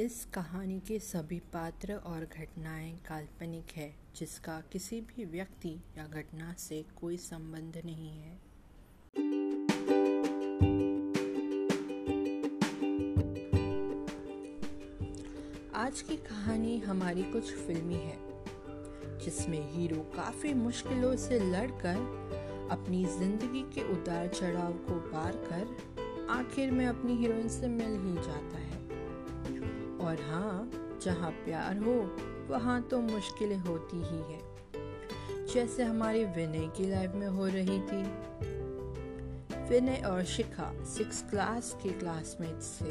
इस कहानी के सभी पात्र और घटनाएँ काल्पनिक है, जिसका किसी भी व्यक्ति या घटना से कोई संबंध नहीं है। आज की कहानी हमारी कुछ फिल्मी है, जिसमें हीरो काफ़ी मुश्किलों से लड़कर अपनी ज़िंदगी के उतार चढ़ाव को पार कर आखिर में अपनी हीरोइन से मिल ही जाता है। और हाँ जहाँ प्यार हो, वहाँ तो मुश्किलें होती ही है। जैसे हमारी विनय की लाइफ में हो रही थी। विनय और शिखा सिक्स क्लास के क्लासमेट्स थे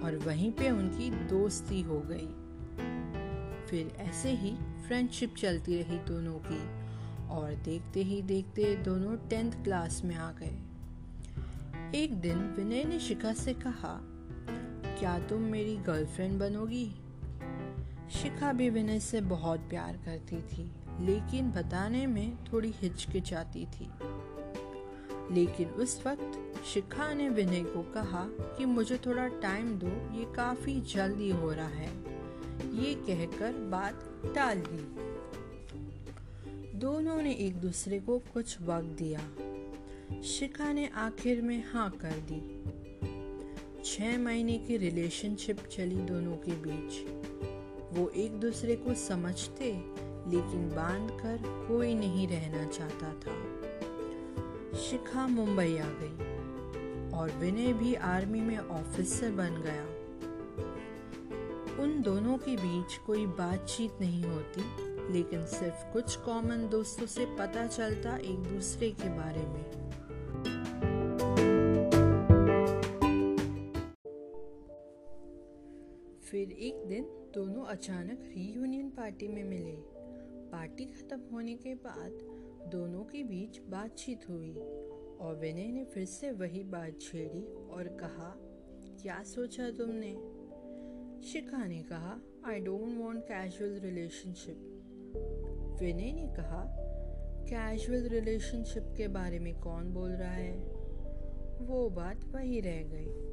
और वहीं पे उनकी दोस्ती हो गई। फिर ऐसे ही फ्रेंडशिप चलती रही दोनों की और देखते ही देखते दोनों टेंथ क्लास में आ गए। एक दिन विनय ने शिखा से कहा क्या तुम मेरी गर्लफ्रेंड बनोगी? शिखा भी विनय से बहुत प्यार करती थी, लेकिन बताने में थोड़ी हिचकिचाती थी। लेकिन उस वक्त शिखा ने विनय को कहा कि मुझे थोड़ा टाइम दो, ये काफ़ी जल्दी हो रहा है। ये कहकर बात टाल दी। दोनों ने एक दूसरे को कुछ वक्त दिया। शिखा ने आखिर में हाँ कर दी। छह महीने की रिलेशनशिप चली दोनों के बीच। वो एक दूसरे को समझते, लेकिन बाँध कर कोई नहीं रहना चाहता था। शिखा मुंबई आ गई और विनय भी आर्मी में ऑफिसर बन गया। उन दोनों के बीच कोई बातचीत नहीं होती, लेकिन सिर्फ़ कुछ कॉमन दोस्तों से पता चलता एक दूसरे के बारे में। फिर एक दिन दोनों अचानक रीयूनियन पार्टी में मिले। पार्टी खत्म होने के बाद दोनों के बीच बातचीत हुई और विनय ने फिर से वही बात छेड़ी और कहा, क्या सोचा तुमने? शिखा ने कहा I don't want casual relationship Vinay ने कहा कैजुअल रिलेशनशिप के बारे में कौन बोल रहा है? वो बात वही रह गई।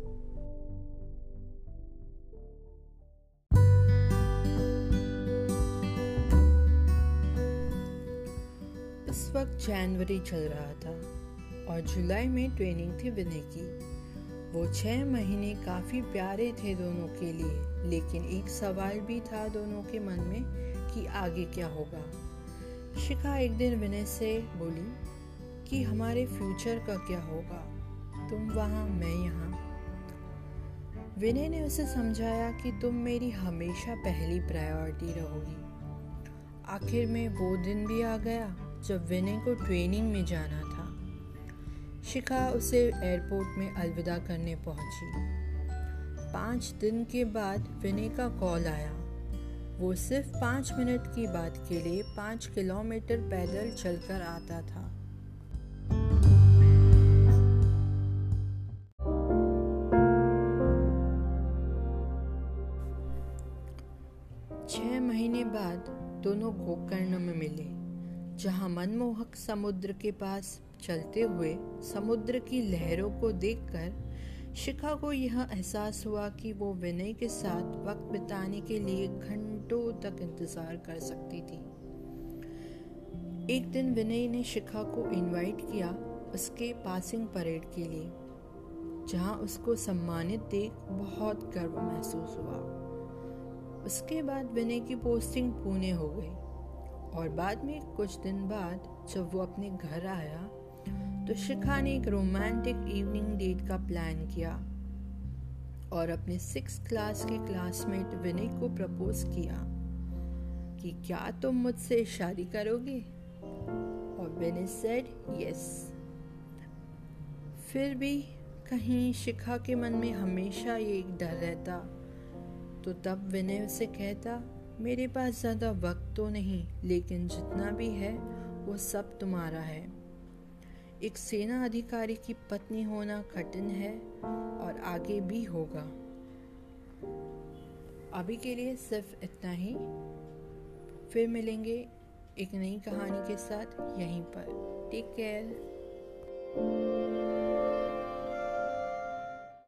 जनवरी चल रहा था और जुलाई में ट्रेनिंग थी विनय की। वो छह महीने काफ़ी प्यारे थे दोनों के लिए, लेकिन एक सवाल भी था दोनों के मन में कि आगे क्या होगा। शिखा एक दिन विनय से बोली, कि हमारे फ्यूचर का क्या होगा? तुम वहाँ, मैं यहाँ। विनय ने उसे समझाया कि तुम मेरी हमेशा पहली प्रायोरिटी रहोगी। आखिर में वो दिन भी आ गया। जब विनय को ट्रेनिंग में जाना था, शिखा उसे एयरपोर्ट में अलविदा करने पहुँची। पाँच दिन के बाद विनय का कॉल आया। वो सिर्फ़ पाँच मिनट की बात के लिए पाँच किलोमीटर पैदल चलकर आता था। छह महीने बाद दोनों गोकर्ण में मिले। जहाँ मनमोहक समुद्र के पास चलते हुए समुद्र की लहरों को देखकर शिखा को यह एहसास हुआ कि वो विनय के साथ वक्त बिताने के लिए घंटों तक इंतज़ार कर सकती थी। एक दिन विनय ने शिखा को इनवाइट किया उसके पासिंग परेड के लिए, जहाँ उसको सम्मानित देख बहुत गर्व महसूस हुआ। उसके बाद विनय की पोस्टिंग पुणे हो गई। और बाद में कुछ दिन बाद जब वो अपने घर आया तो शिखा ने एक रोमांटिक इवनिंग डेट का प्लान किया और अपने सिक्स क्लास के क्लासमेट विनय को प्रपोज किया कि क्या तुम मुझसे शादी करोगे? और विनय सेड यस फिर भी कहीं शिखा के मन में हमेशा ये एक डर रहता। तो तब विनय उसे कहता मेरे पास ज़्यादा वक्त तो नहीं, लेकिन जितना भी है, वो सब तुम्हारा है। एक सेना अधिकारी की पत्नी होना कठिन है और आगे भी होगा। अभी के लिए सिर्फ़ इतना ही। फिर मिलेंगे एक नई कहानी के साथ यहीं पर। Take care.